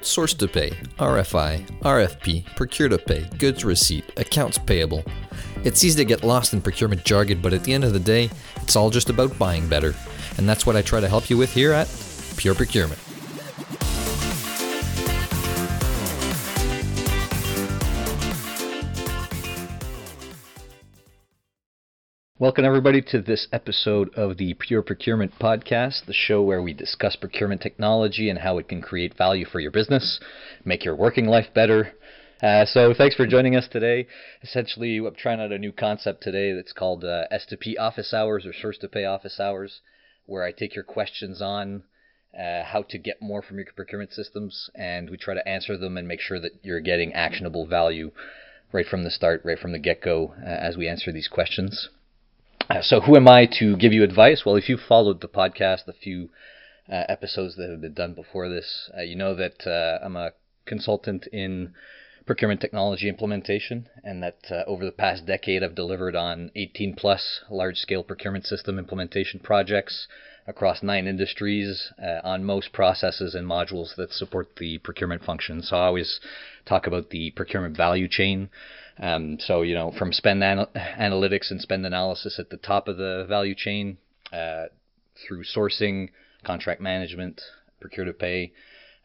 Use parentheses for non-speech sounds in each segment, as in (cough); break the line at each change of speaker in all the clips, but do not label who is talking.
Source to pay, RFI, RFP, procure to pay, goods receipt, accounts payable. It's easy to get lost in procurement jargon, but at the end of the day, it's all just about buying better. And that's what I try to help you with here at Pure Procurement. Welcome, everybody, to this episode of the Pure Procurement Podcast, the show where we discuss procurement technology and how it can create value for your business, make your working life better. Uh, so, thanks for joining us today. Essentially, I'm trying out a new concept today that's called uh, S2P office hours or source to pay office hours, where I take your questions on uh, how to get more from your procurement systems, and we try to answer them and make sure that you're getting actionable value right from the start, right from the get go, uh, as we answer these questions. Uh, so, who am I to give you advice? Well, if you followed the podcast, the few uh, episodes that have been done before this, uh, you know that uh, I'm a consultant in procurement technology implementation, and that uh, over the past decade, I've delivered on 18 plus large scale procurement system implementation projects across nine industries uh, on most processes and modules that support the procurement function. So, I always talk about the procurement value chain. Um, so, you know, from spend anal- analytics and spend analysis at the top of the value chain uh, through sourcing, contract management, procure to pay,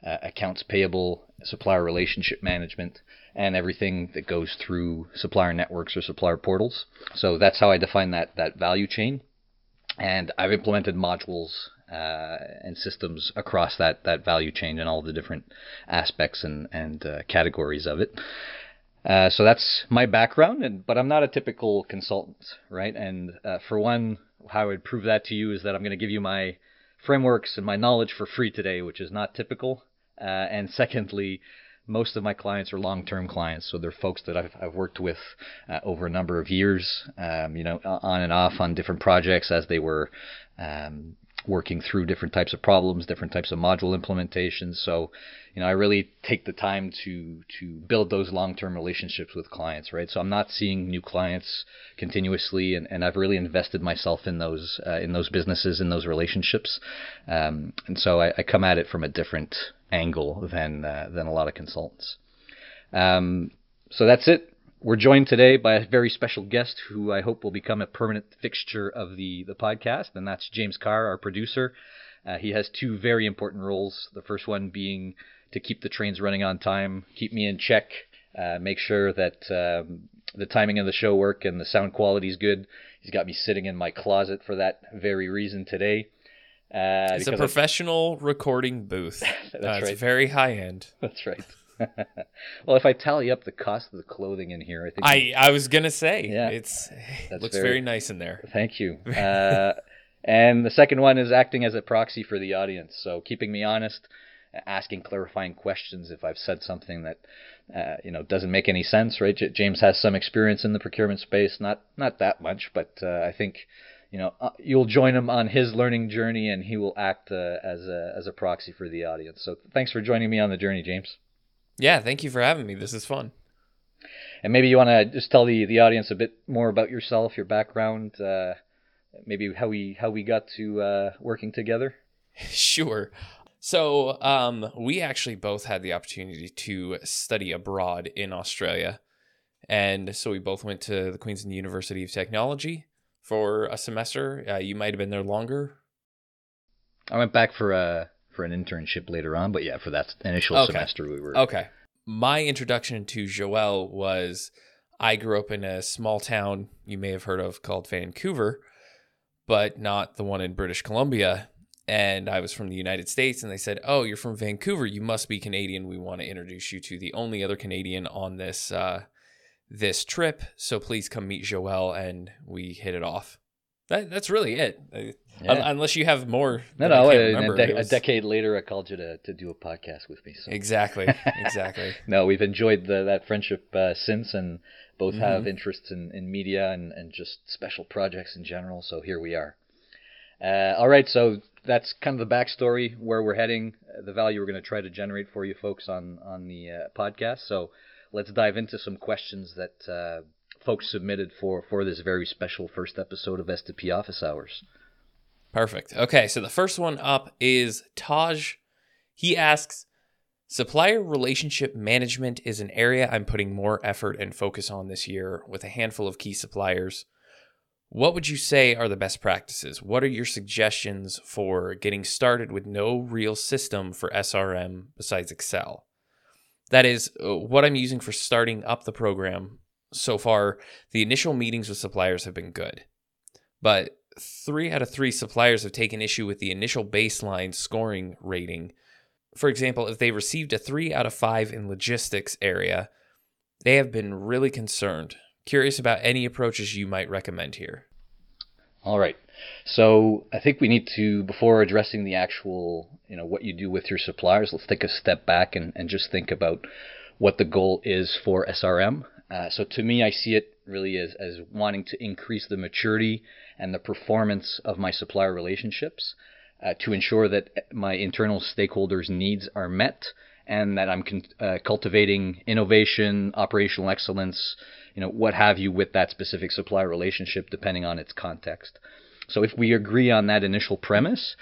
uh, accounts payable, supplier relationship management, and everything that goes through supplier networks or supplier portals. So that's how I define that that value chain. And I've implemented modules uh, and systems across that that value chain and all the different aspects and and uh, categories of it. Uh, so that's my background, and but I'm not a typical consultant, right? And uh, for one, how I would prove that to you is that I'm going to give you my frameworks and my knowledge for free today, which is not typical. Uh, and secondly, most of my clients are long-term clients, so they're folks that I've, I've worked with uh, over a number of years, um, you know, on and off on different projects as they were um, working through different types of problems, different types of module implementations. So, you know, I really take the time to to build those long-term relationships with clients, right? So I'm not seeing new clients continuously, and, and I've really invested myself in those uh, in those businesses, in those relationships, um, and so I, I, come at it from a different angle than uh, than a lot of consultants. Um, so that's it. We're joined today by a very special guest who I hope will become a permanent fixture of the, the podcast, and that's James Carr, our producer. Uh, he has two very important roles. The first one being to keep the trains running on time, keep me in check, uh, make sure that um, the timing of the show work and the sound quality is good. He's got me sitting in my closet for that very reason today.
Uh, it's a professional I... recording booth. (laughs) That's uh, right. It's very high end.
That's right. (laughs) well, if I tally up the cost of the clothing in here, I think
I I was gonna say yeah, it's it looks very, very, nice in there.
Thank you. (laughs) Uh, and the second one is acting as a proxy for the audience, so keeping me honest, asking clarifying questions if I've said something that uh, you know doesn't make any sense. Right? J- James has some experience in the procurement space, not not that much, but uh, I think you know uh, you'll join him on his learning journey, and he will act uh, as a as a proxy for the audience. So thanks for joining me on the journey, James.
Yeah, thank you for having me. This is fun.
And maybe you want to just tell the, the audience a bit more about yourself, your background, uh, maybe how we how we got to uh, working together. (laughs)
Sure. So um, we actually both had the opportunity to study abroad in Australia, and so we both went to the Queensland University of Technology for a semester. Uh, you might have been there longer.
I went back for a for an internship later on. But yeah, for that initial okay. semester, we were
okay. My introduction to Joel was I grew up in a small town you may have heard of called Vancouver, but not the one in British Columbia. And I was from the United States, and they said, "Oh, you're from Vancouver. You must be Canadian. We want to introduce you to the only other Canadian on this uh, this trip. So please come meet Joel." And we hit it off. That, that's really it. Yeah. unless you have more.
No, no. A, de- was... a, decade later, I called you to, to do a podcast with me.
So. Exactly. (laughs) Exactly.
no, we've enjoyed the, that friendship uh, since, and both mm-hmm. have interests in, in media and, and just special projects in general. So here we are. Uh, all right. So that's kind of the backstory, where we're heading, uh, the value we're going to try to generate for you folks on on the uh, podcast. So let's dive into some questions that uh, folks submitted for for this very special first episode of S2P Office Hours.
Perfect. Okay, so the first one up is Taj He asks Supplier relationship management is an area I'm putting more effort and focus on this year with a handful of key suppliers. What would you say are the best practices? What are your suggestions for getting started with no real system for SRM besides Excel? That is uh, what I'm using for starting up the program. So far, the initial meetings with suppliers have been good. But three out of three suppliers have taken issue with the initial baseline scoring rating for example, if they received a three out of five in logistics area, they have been really concerned. Curious about any approaches you might recommend here.
All right. So I think we need to, before addressing the actual, you know, what you do with your suppliers, let's take a step back and, and just think about what the goal is for SRM. Uh, so to me, I see it really as, as wanting to increase the maturity and the performance of my supplier relationships uh, to ensure that my internal stakeholders' needs are met and that I'm con- uh, cultivating innovation, operational excellence, you know, what have you with that specific supplier relationship, depending on its context. So if we agree on that initial premise,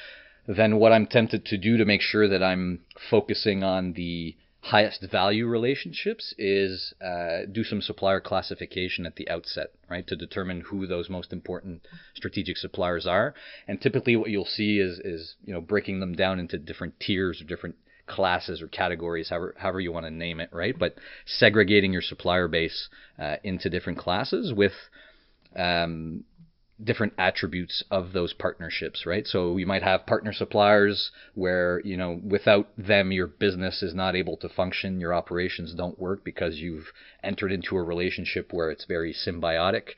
then what I'm tempted to do to make sure that I'm focusing on the highest value relationships is uh, do some supplier classification at the outset, right, to determine who those most important strategic suppliers are. And typically, what you'll see is is you know breaking them down into different tiers or different classes or categories, however, however you want to name it, right? But segregating your supplier base uh, into different classes with um, different attributes of those partnerships, right? So you might have partner suppliers where, you know, without them, your business is not able to function, your operations don't work because you've entered into a relationship where it's very symbiotic.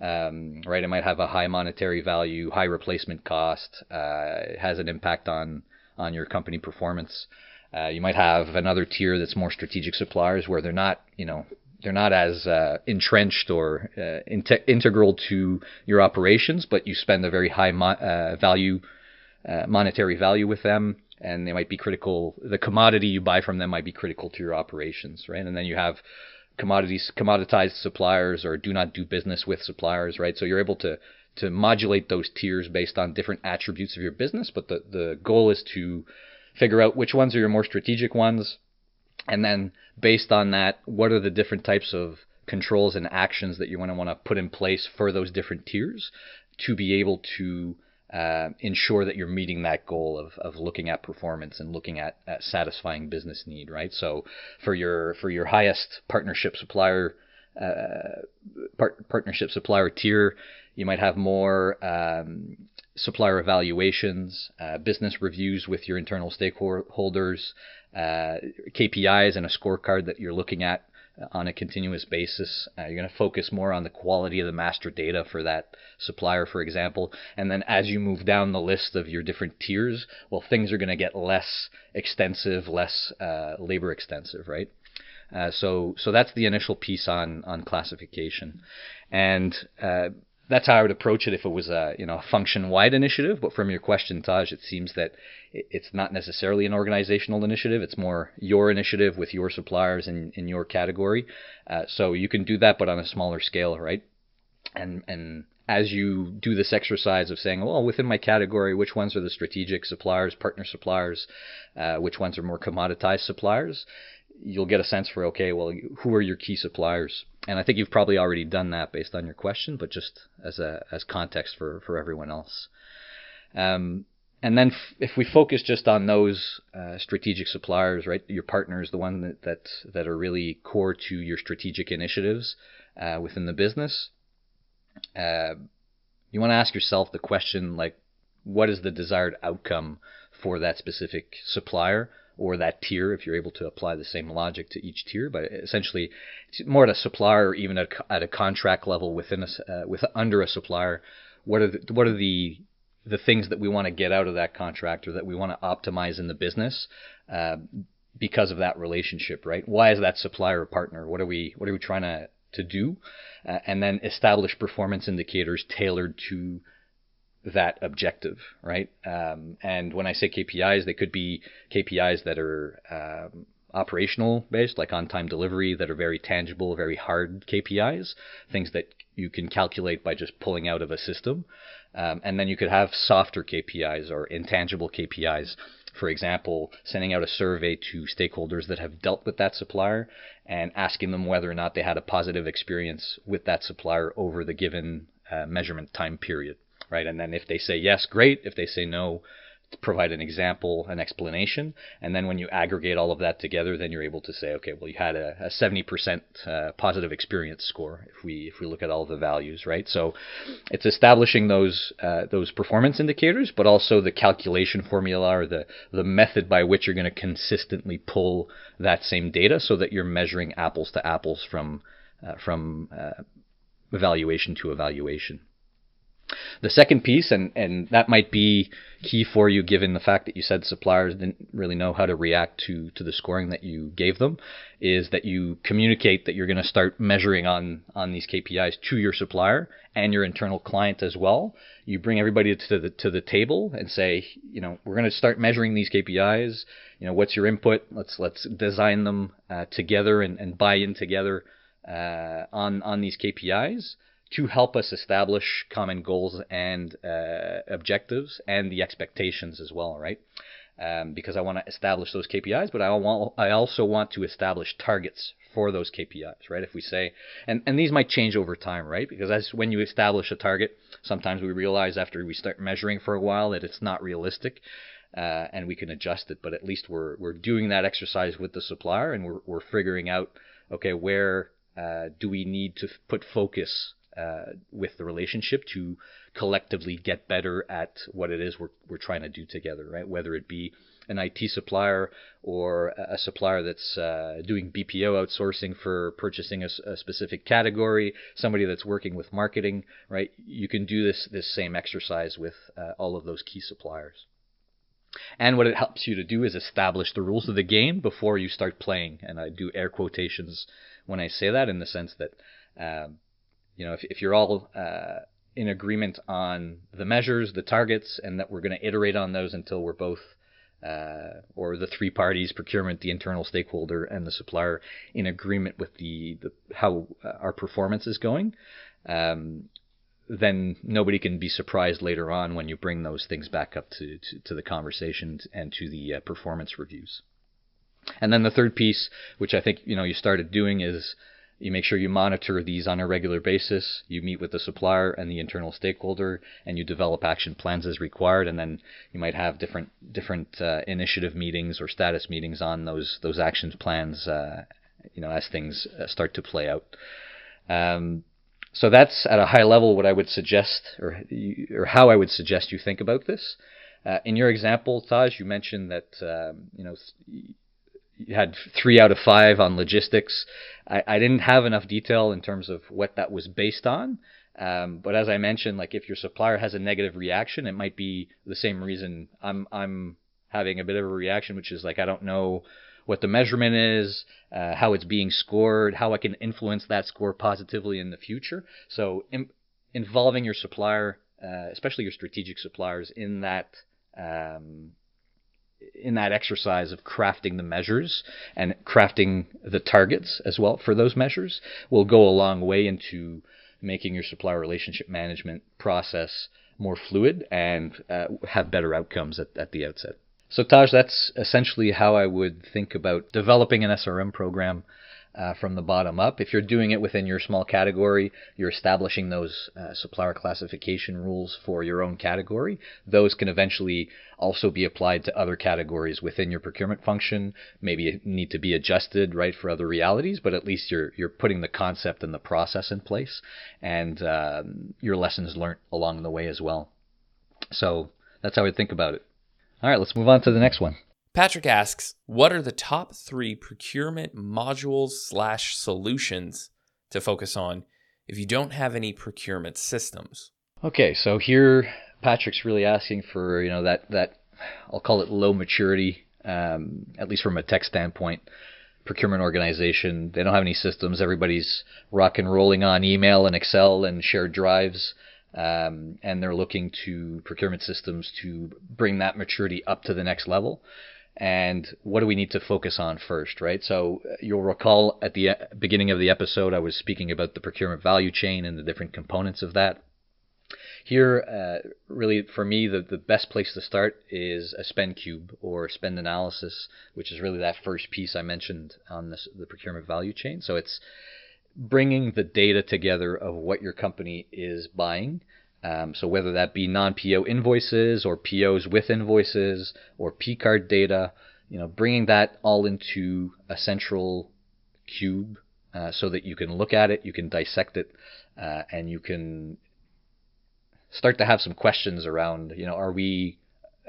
Um, right, it might have a high monetary value, high replacement cost, uh, has an impact on on your company performance. Uh, you might have another tier that's more strategic suppliers where they're not, you know, they're not as uh, entrenched or uh, in- integral to your operations, but you spend a very high mo- uh, value, uh, monetary value with them, and they might be critical. The commodity you buy from them might be critical to your operations, right? And then you have commodities, commoditized suppliers, or do not do business with suppliers, right? So you're able to to modulate those tiers based on different attributes of your business, but the the goal is to figure out which ones are your more strategic ones and then based on that, what are the different types of controls and actions that you want to want to put in place for those different tiers to be able to uh, ensure that you're meeting that goal of, of looking at performance and looking at, at satisfying business need, right? So for your for your highest partnership supplier uh, part, partnership supplier tier, you might have more um, supplier evaluations, uh, business reviews with your internal stakeholders, uh, KPIs and a scorecard that you're looking at on a continuous basis. Uh, you're going to focus more on the quality of the master data for that supplier, for example. And then as you move down the list of your different tiers, well, things are going to get less extensive, less uh, labor extensive, right? Uh, so, so that's the initial piece on on classification, and uh, that's how I would approach it if it was a you know a function wide initiative. But from your question, Taj, it seems that it's not necessarily an organizational initiative. It's more your initiative with your suppliers in, in your category. Uh, so you can do that, but on a smaller scale, right? And and as you do this exercise of saying, well, within my category, which ones are the strategic suppliers, partner suppliers, uh, which ones are more commoditized suppliers, you'll get a sense for okay, well, who are your key suppliers? And I think you've probably already done that based on your question, but just as a as context for for everyone else. Um, and then f- if we focus just on those uh, strategic suppliers, right, your partners, the one that that, that are really core to your strategic initiatives uh, within the business, uh, you want to ask yourself the question like, what is the desired outcome for that specific supplier? Or that tier if you're able to apply the same logic to each tier. But essentially, it's more at a supplier or even at, at a contract level within a uh, with under a supplier. What are the, what are the the things that we want to get out of that contract or that we want to optimize in the business uh, because of that relationship, right? Why is that supplier a partner? What are we what are we trying to to do? Uh, and then establish performance indicators tailored to that objective, right? Um, and when I say KPIs, they could be KPIs that are um, operational based, like on time delivery, that are very tangible, very hard KPIs, things that you can calculate by just pulling out of a system. Um, and then you could have softer KPIs or intangible KPIs, for example, sending out a survey to stakeholders that have dealt with that supplier and asking them whether or not they had a positive experience with that supplier over the given uh, measurement time period, right? And then if they say yes, great. If they say no, provide an example, an explanation, and then when you aggregate all of that together, then you're able to say, okay, well, you had a, a 70% uh, positive experience score if we if we look at all the values, right? So it's establishing those uh, those performance indicators, but also the calculation formula or the the method by which you're going to consistently pull that same data, so that you're measuring apples to apples from uh, from uh, evaluation to evaluation. The second piece, and, and that might be key for you given the fact that you said suppliers didn't really know how to react to, to the scoring that you gave them, is that you communicate that you're going to start measuring on, on these KPIs to your supplier and your internal client as well. You bring everybody to the, to the table and say, you know, we're going to start measuring these KPIs. You know, what's your input? Let's, let's design them uh, together and, and buy in together uh, on, on these KPIs to help us establish common goals and uh, objectives and the expectations as well, right? Um, because I want to establish those KPIs, but I want I also want to establish targets for those KPIs, right? If we say, and, and these might change over time, right? Because as when you establish a target, sometimes we realize after we start measuring for a while that it's not realistic, uh, and we can adjust it. But at least we're we're doing that exercise with the supplier, and we're we're figuring out, okay, where uh, do we need to put focus uh, with the relationship to collectively get better at what it is we're, we're trying to do together, right? Whether it be an IT supplier or a supplier that's uh, doing BPO outsourcing for purchasing a, a, specific category, somebody that's working with marketing, right? You can do this this same exercise with uh, all of those key suppliers. And what it helps you to do is establish the rules of the game before you start playing. And I do air quotations when I say that in the sense that um, you know, if, if you're all uh, in agreement on the measures, the targets, and that we're going to iterate on those until we're both, uh, or the three parties, procurement, the internal stakeholder, and the supplier, in agreement with the, the how our performance is going, um, then nobody can be surprised later on when you bring those things back up to, to, to the conversations and to the uh, performance reviews. And then the third piece, which I think you know you started doing, is you make sure you monitor these on a regular basis. You meet with the supplier and the internal stakeholder, and you develop action plans as required. And then you might have different different uh, initiative meetings or status meetings on those those actions plans. Uh, you know, as things uh, start to play out. Um, so that's at a high level what I would suggest, or or how I would suggest you think about this. Uh, in your example, Taj, you mentioned that um, you know had three out of five on logistics. I, I didn't have enough detail in terms of what that was based on. Um, but as I mentioned, like if your supplier has a negative reaction, it might be the same reason I'm I'm having a bit of a reaction, which is like I don't know what the measurement is, uh, how it's being scored, how I can influence that score positively in the future. So involving your supplier, uh, especially your strategic suppliers, in that um, in that exercise of crafting the measures and crafting the targets as well for those measures will go a long way into making your supplier relationship management process more fluid and uh, have better outcomes at, at the outset. So, Taj, that's essentially how I would think about developing an SRM program uh, from the bottom up. If you're doing it within your small category, you're establishing those uh, supplier classification rules for your own category. Those can eventually also be applied to other categories within your procurement function. Maybe need to be adjusted right for other realities, but at least you're you're putting the concept and the process in place, and um, your lessons learned along the way as well. So that's how I think about it. All right, let's move on to the next one.
Patrick asks, what are the top three procurement modules slash solutions to focus on if you don't have any procurement systems?
Okay, so here Patrick's really asking for you know that that I'll call it low maturity, um, at least from a tech standpoint, procurement organization. They don't have any systems. Everybody's rock and rolling on email and Excel and shared drives. Um, and they're looking to procurement systems to bring that maturity up to the next level and what do we need to focus on first, right? So uh, you'll recall at the uh, beginning of the episode, I was speaking about the procurement value chain and the different components of that. here, uh, really for me, the, the best place to start is a spend cube or spend analysis, which is really that first piece I mentioned on this, the procurement value chain. So it's bringing the data together of what your company is buying. Um, so whether that be non-PO invoices or POs with invoices or P card data, you know, bringing that all into a central cube uh, so that you can look at it, you can dissect it, uh, and you can start to have some questions around, you know, are we,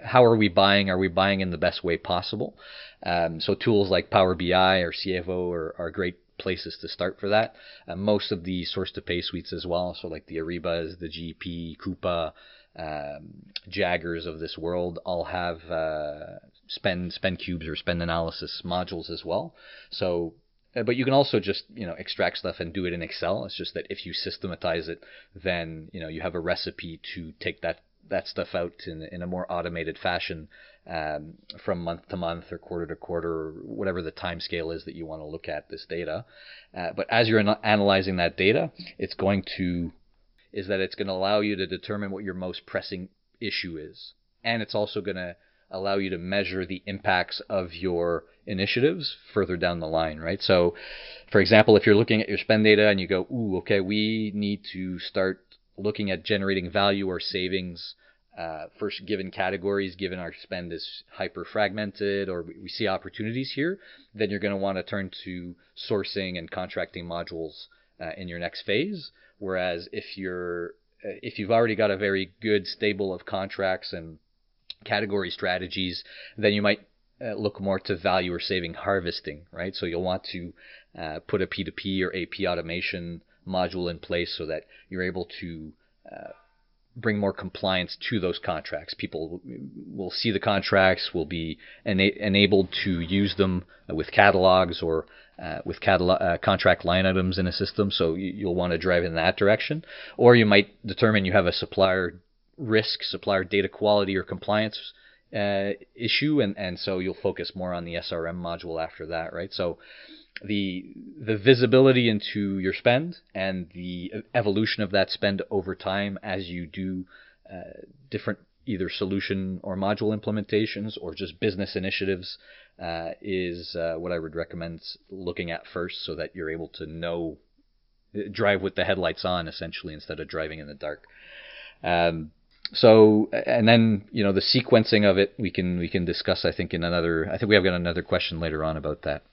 how are we buying? Are we buying in the best way possible? Um, so tools like Power BI or Sievo are, are great places to start for that. Uh, most of the source to pay suites as well, so like the Aribas, the GEP, Coupa, um, Jaggaers of this world, all have uh, spend spend cubes or spend analysis modules as well. So uh, but you can also just you know extract stuff and do it in Excel. It's just that if you systematize it, then you know you have a recipe to take that that stuff out in, in a more automated fashion um, from month to month or quarter to quarter or whatever the time scale is that you want to look at this data. Uh, but as you're an- analyzing that data, it's going to is that it's going to allow you to determine what your most pressing issue is, and it's also going to allow you to measure the impacts of your initiatives further down the line, right? So, for example, if you're looking at your spend data and you go, ooh, okay, we need to start looking at generating value or savings uh, for given categories, given our spend is hyper fragmented or we see opportunities here, then you're going to want to turn to sourcing and contracting modules uh, in your next phase. Whereas if you're uh, if you've already got a very good stable of contracts and category strategies, then you might uh, look more to value or saving harvesting, right? So you'll want to uh, put a P2P or AP automation module in place so that you're able to uh, bring more compliance to those contracts. People will see the contracts, will be ena- enabled to use them with catalogs or uh, with catalog, uh, contract line items in a system. So you, will want to drive in that direction. Or you might determine you have a supplier risk, supplier data quality, or compliance uh, issue, and, and so you'll focus more on the SRM module after that, right? So the the visibility into your spend and the evolution of that spend over time as you do uh, different either solution or module implementations or just business initiatives uh, is uh, what I would recommend looking at first, so that you're able to know drive with the headlights on essentially instead of driving in the dark. Um, so and then you know the sequencing of it we can we can discuss I think in another I think we have got another question later on about that.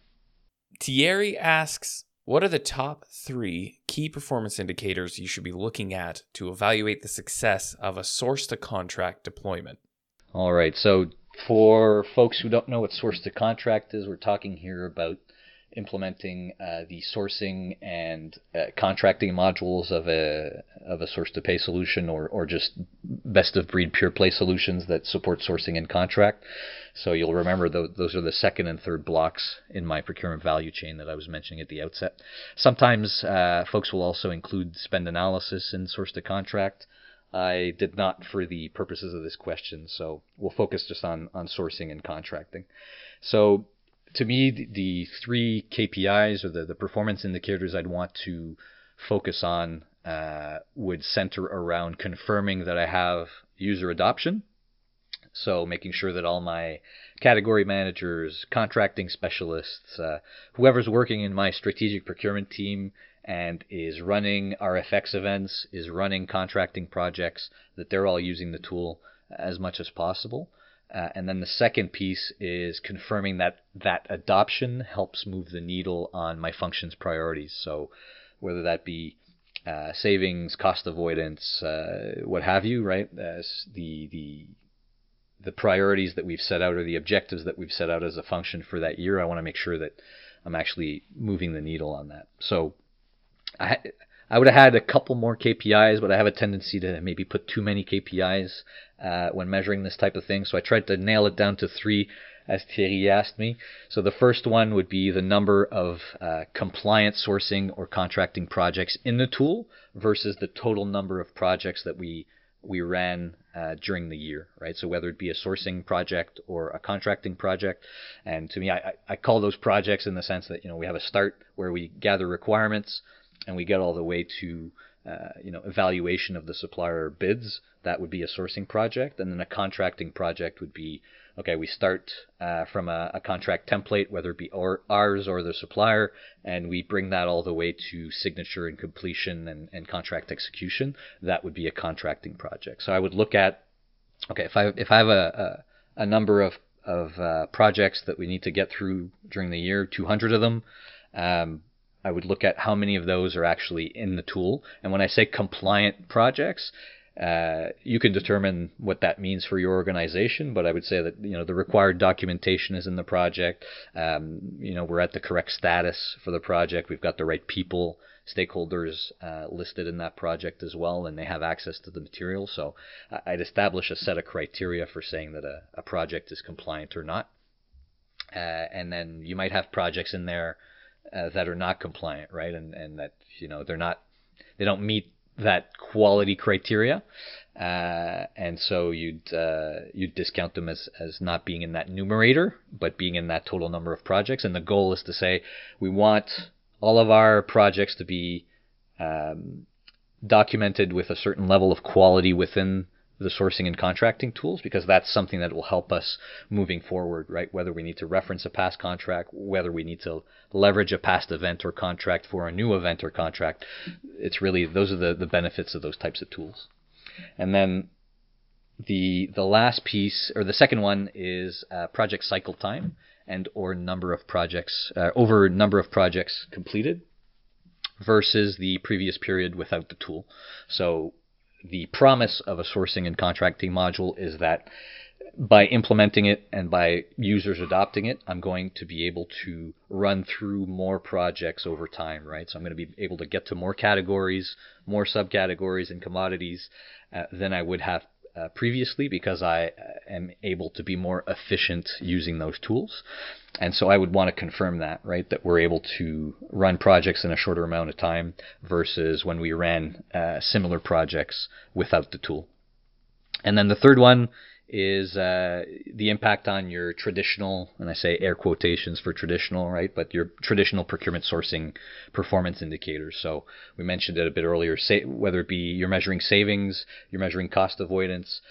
Thierry asks, what are the top three key performance indicators you should be looking at to evaluate the success of a source to contract deployment?
All right. So, for folks who don't know what source to contract is, we're talking here about implementing uh, the sourcing and uh, contracting modules of a of a source to pay solution or or just best of breed pure play solutions that support sourcing and contract. So you'll remember those, those are the second and third blocks in my procurement value chain that I was mentioning at the outset. Sometimes uh, folks will also include spend analysis in source to contract. I did not for the purposes of this question, so we'll focus just on on sourcing and contracting. So to me, the, the three KPIs or the, the performance indicators I'd want to focus on uh, would center around confirming that I have user adoption. So making sure that all my category managers, contracting specialists, uh, whoever's working in my strategic procurement team and is running RFX events, is running contracting projects, that they're all using the tool as much as possible. Uh, and then the second piece is confirming that that adoption helps move the needle on my function's priorities. So whether that be uh, savings, cost avoidance, uh, what have you, right? As the the the priorities that we've set out or the objectives that we've set out as a function for that year, I want to make sure that I'm actually moving the needle on that. So I I would have had a couple more KPIs, but I have a tendency to maybe put too many KPIs uh, when measuring this type of thing. So I tried to nail it down to three, as Thierry asked me. So the first one would be the number of uh, compliant sourcing or contracting projects in the tool versus the total number of projects that we we ran uh, during the year, right? So whether it be a sourcing project or a contracting project, and to me, I, I call those projects in the sense that you know we have a start where we gather requirements and we get all the way to uh, you know evaluation of the supplier bids. That would be a sourcing project, and then a contracting project would be okay. We start uh, from a, a, contract template, whether it be or, ours or the supplier, and we bring that all the way to signature and completion and, and contract execution. That would be a contracting project. So I would look at okay if I if I have a, a, a number of of uh, projects that we need to get through during the year, 200 of them. Um, I would look at how many of those are actually in the tool. And when I say compliant projects, uh, you can determine what that means for your organization, but I would say that you know the required documentation is in the project. Um, you know we're at the correct status for the project. We've got the right people, stakeholders uh, listed in that project as well, and they have access to the material. So I'd establish a set of criteria for saying that a, a project is compliant or not. Uh, and then you might have projects in there uh, that are not compliant, right? And and that you know they're not they don't meet that quality criteria, uh, and so you'd uh, you'd discount them as as not being in that numerator, but being in that total number of projects. And the goal is to say we want all of our projects to be um, documented with a certain level of quality within the sourcing and contracting tools because that's something that will help us moving forward, right? Whether we need to reference a past contract, whether we need to leverage a past event or contract for a new event or contract, it's really those are the, the benefits of those types of tools. And then the the last piece or the second one is uh, project cycle time and or number of projects uh, over number of projects completed versus the previous period without the tool. So the promise of a sourcing and contracting module is that by implementing it and by users adopting it, I'm going to be able to run through more projects over time, right? So I'm going to be able to get to more categories, more subcategories and commodities uh, than I would have uh, previously because I uh, am able to be more efficient using those tools. And so I would want to confirm that, right? That we're able to run projects in a shorter amount of time versus when we ran uh, similar projects without the tool. And then the third one is uh, the impact on your traditional, and I say air quotations for traditional, right? But your traditional procurement sourcing performance indicators. So we mentioned it a bit earlier, say, whether it be you're measuring savings, you're measuring cost avoidance,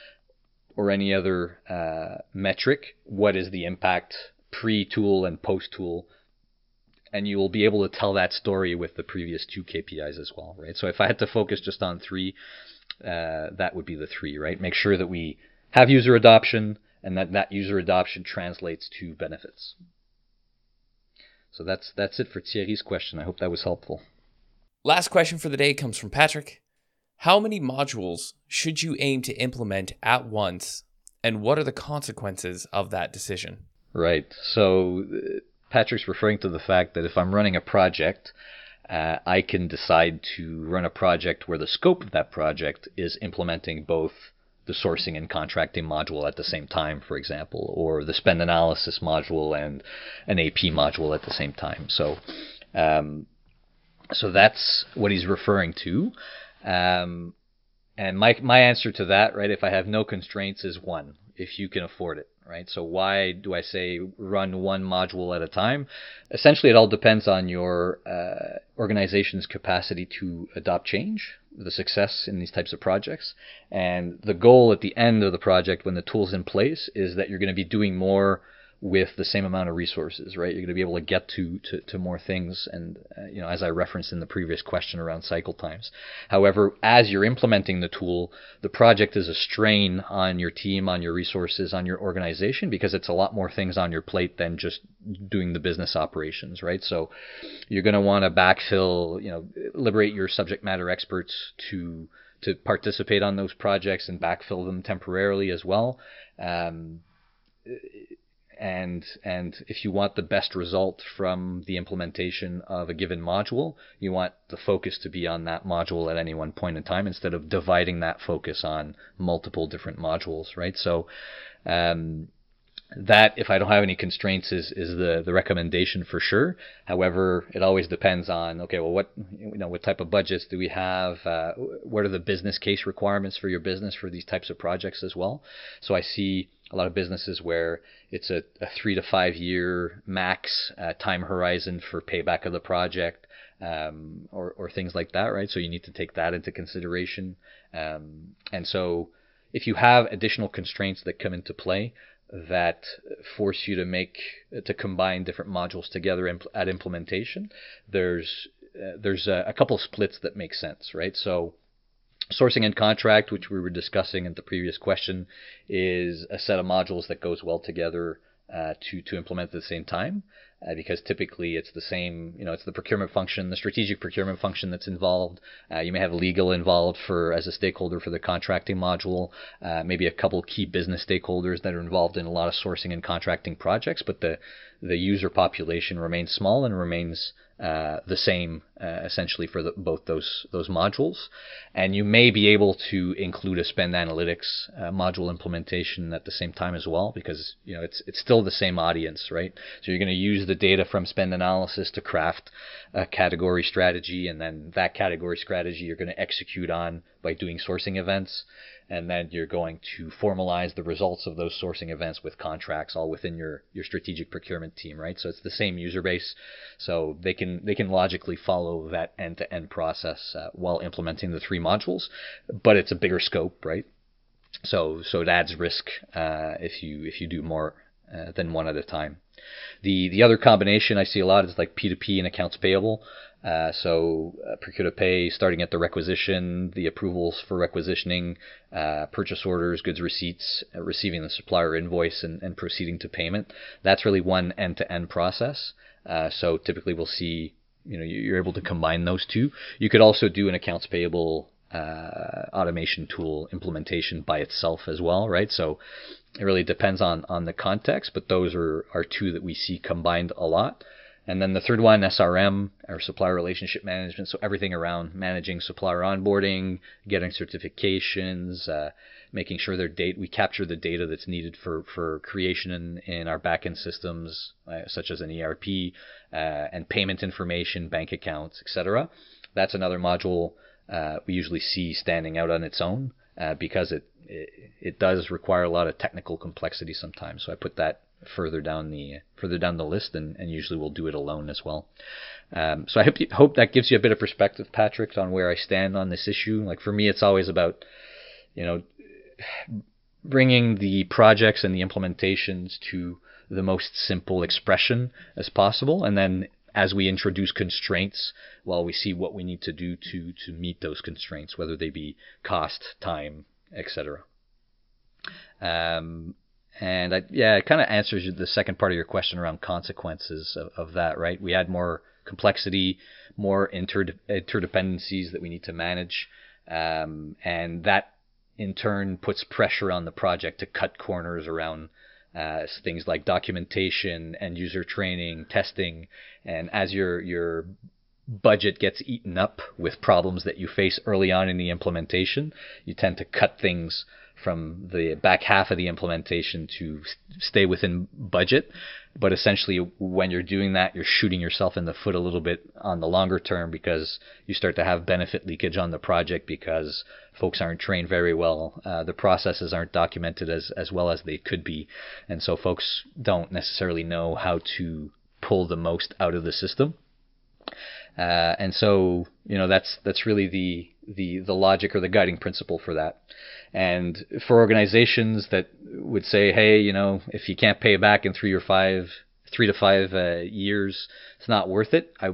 or any other uh, metric, what is the impact pre-tool and post-tool? And you will be able to tell that story with the previous two KPIs as well, right? So if I had to focus just on three, uh, that would be the three, right? Make sure that we have user adoption, and that that user adoption translates to benefits. So that's that's it for Thierry's question. I hope that was helpful.
Last question for the day comes from Patrick. How many modules should you aim to implement at once, and what are the consequences of that decision?
Right. So uh, Patrick's referring to the fact that if I'm running a project, uh, I can decide to run a project where the scope of that project is implementing both the sourcing and contracting module at the same time, for example, or the spend analysis module and an AP module at the same time. So, um, so that's what he's referring to. Um, and my my answer to that, right, if I have no constraints, is one, if you can afford it, right? So why do I say run one module at a time? Essentially, it all depends on your uh, organization's capacity to adopt change the success in these types of projects. And the goal at the end of the project, when the tool's in place, is that you're going to be doing more with the same amount of resources, right? You're going to be able to get to to, to more things, and uh, you know, as I referenced in the previous question around cycle times. However, as you're implementing the tool, the project is a strain on your team, on your resources, on your organization because it's a lot more things on your plate than just doing the business operations, right? So you're going to want to backfill, you know, liberate your subject matter experts to to participate on those projects and backfill them temporarily as well. Um, and and if you want the best result from the implementation of a given module, you want the focus to be on that module at any one point in time instead of dividing that focus on multiple different modules, right? So um, that if I don't have any constraints is is the the recommendation for sure. However, it always depends on okay, well, what you know, what type of budgets do we have? Uh, what are the business case requirements for your business for these types of projects as well? So I see a lot of businesses where it's a, a three to five year max uh, time horizon for payback of the project. um, or, or things like that, right? So you need to take that into consideration. Um, and so if you have additional constraints that come into play that force you to make to combine different modules together at implementation, there's uh, there's a, a couple splits that make sense, right? So sourcing and contract, which we were discussing in the previous question, is a set of modules that goes well together uh, to to implement at the same time uh, because typically it's the same, you know, it's the procurement function, the strategic procurement function that's involved. Uh, you may have legal involved for as a stakeholder for the contracting module, uh, maybe a couple key business stakeholders that are involved in a lot of sourcing and contracting projects, but the the user population remains small and remains uh, the same uh, essentially for the, both those those modules, and you may be able to include a spend analytics uh, module implementation at the same time as well because you know it's it's still the same audience, right? So you're going to use the data from spend analysis to craft a category strategy, and then that category strategy you're going to execute on by doing sourcing events and then you're going to formalize the results of those sourcing events with contracts all within your your strategic procurement team right? So it's the same user base. So they can they can logically follow that end to end process uh, while implementing the three modules but it's a bigger scope right? So so it adds risk uh, if you if you do more uh, than one at a time. The the other combination I see a lot is like P2P and accounts payable. Uh, so uh, procure to pay, starting at the requisition, the approvals for requisitioning, uh, purchase orders, goods receipts, uh, receiving the supplier invoice, and, and, proceeding to payment. That's really one end-to-end process. Uh, so typically, we'll see you know you're able to combine those two. You could also do an accounts payable uh, automation tool implementation by itself as well, right? So it really depends on on the context, but those are are two that we see combined a lot. And then the third one, SRM, or supplier relationship management. So everything around managing supplier onboarding, getting certifications, uh, making sure their date we capture the data that's needed for for creation in, in our backend systems, uh, such as an ERP, uh, and payment information, bank accounts, etc. That's another module uh, we usually see standing out on its own uh, because it, it, it does require a lot of technical complexity sometimes. So I put that further down the further down the list, and, and usually we'll do it alone as well. Um, so I hope you, hope that gives you a bit of perspective, Patrick, on where I stand on this issue. Like for me, it's always about you know bringing the projects and the implementations to the most simple expression as possible, and then as we introduce constraints, while we see what we need to do to to meet those constraints, whether they be cost, time, etc. Um, and I, yeah, it kind of answers the second part of your question around consequences of, of that, right? We add more complexity, more interde- interdependencies that we need to manage, um, and that in turn puts pressure on the project to cut corners around things like documentation and user training, testing, and as your your budget gets eaten up with problems that you face early on in the implementation, you tend to cut things from the back half of the implementation to stay within budget. But essentially, when you're doing that, you're shooting yourself in the foot a little bit on the longer term because you start to have benefit leakage on the project because folks aren't trained very well. Uh, the processes aren't documented as, as well as they could be. And so folks don't necessarily know how to pull the most out of the system. Uh, and so, you know, that's that's really the the the logic or the guiding principle for that. And for organizations that would say, hey, you know, if you can't pay back in three or five, three to five uh, years, it's not worth it. I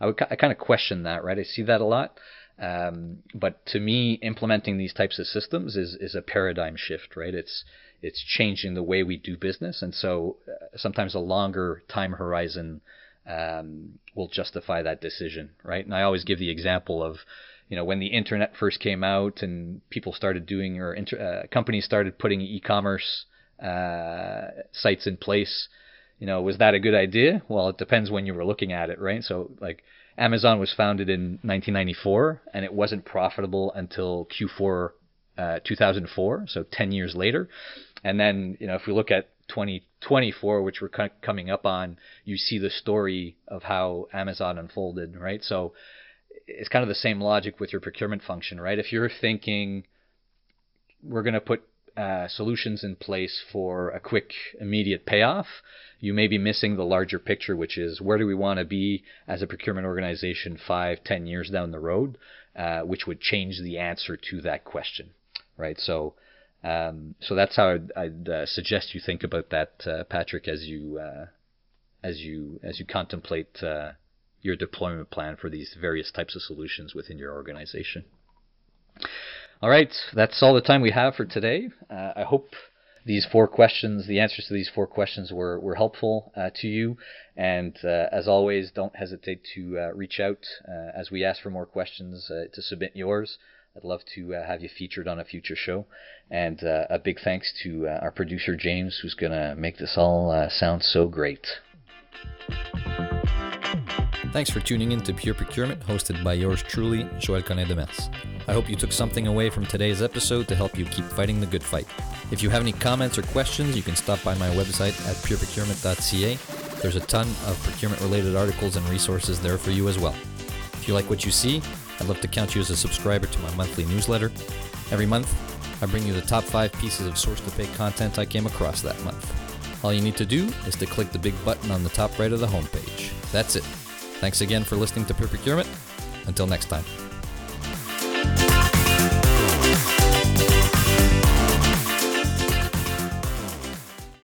I would I kind of question that, right? I see that a lot. Um, but to me, implementing these types of systems is is a paradigm shift, right? It's it's changing the way we do business, and so uh, sometimes a longer time horizon um, will justify that decision, right? And I always give the example of, you know, when the internet first came out and people started doing, or inter, uh, companies started putting e-commerce uh, sites in place. You know, was that a good idea? Well, it depends when you were looking at it, right? So, like, Amazon was founded in 1994, and it wasn't profitable until Q4 uh, 2004, so 10 years later. And then, you know, if we look at 2024, which we're coming up on, you see the story of how Amazon unfolded, right? So it's kind of the same logic with your procurement function, right? If you're thinking we're going to put uh, solutions in place for a quick, immediate payoff, you may be missing the larger picture, which is where do we want to be as a procurement organization five, ten years down the road, uh, which would change the answer to that question, right? So, um, so that's how I'd, I'd uh, suggest you think about that, uh, Patrick, as you uh, as you as you contemplate uh, your deployment plan for these various types of solutions within your organization. All right, that's all the time we have for today. Uh, I hope these four questions, the answers to these four questions were, were helpful uh, to you. And uh, as always, don't hesitate to uh, reach out uh, as we ask for more questions to submit yours. I'd love to uh, have you featured on a future show. And uh, a big thanks to uh, our producer, James, who's going to make this all sound so great.
Thanks for tuning in to Pure Procurement, hosted by yours truly, Joël Collin-Demers. I hope you took something away from today's episode to help you keep fighting the good fight. If you have any comments or questions, you can stop by my website at pureprocurement.ca. There's a ton of procurement related articles and resources there for you as well. If you like what you see, I'd love to count you as a subscriber to my monthly newsletter. Every month, I bring you the top five pieces of source to pay content I came across that month. All you need to do is to click the big button on the top right of the homepage. That's it. Thanks again for listening to Procurement. Until next time.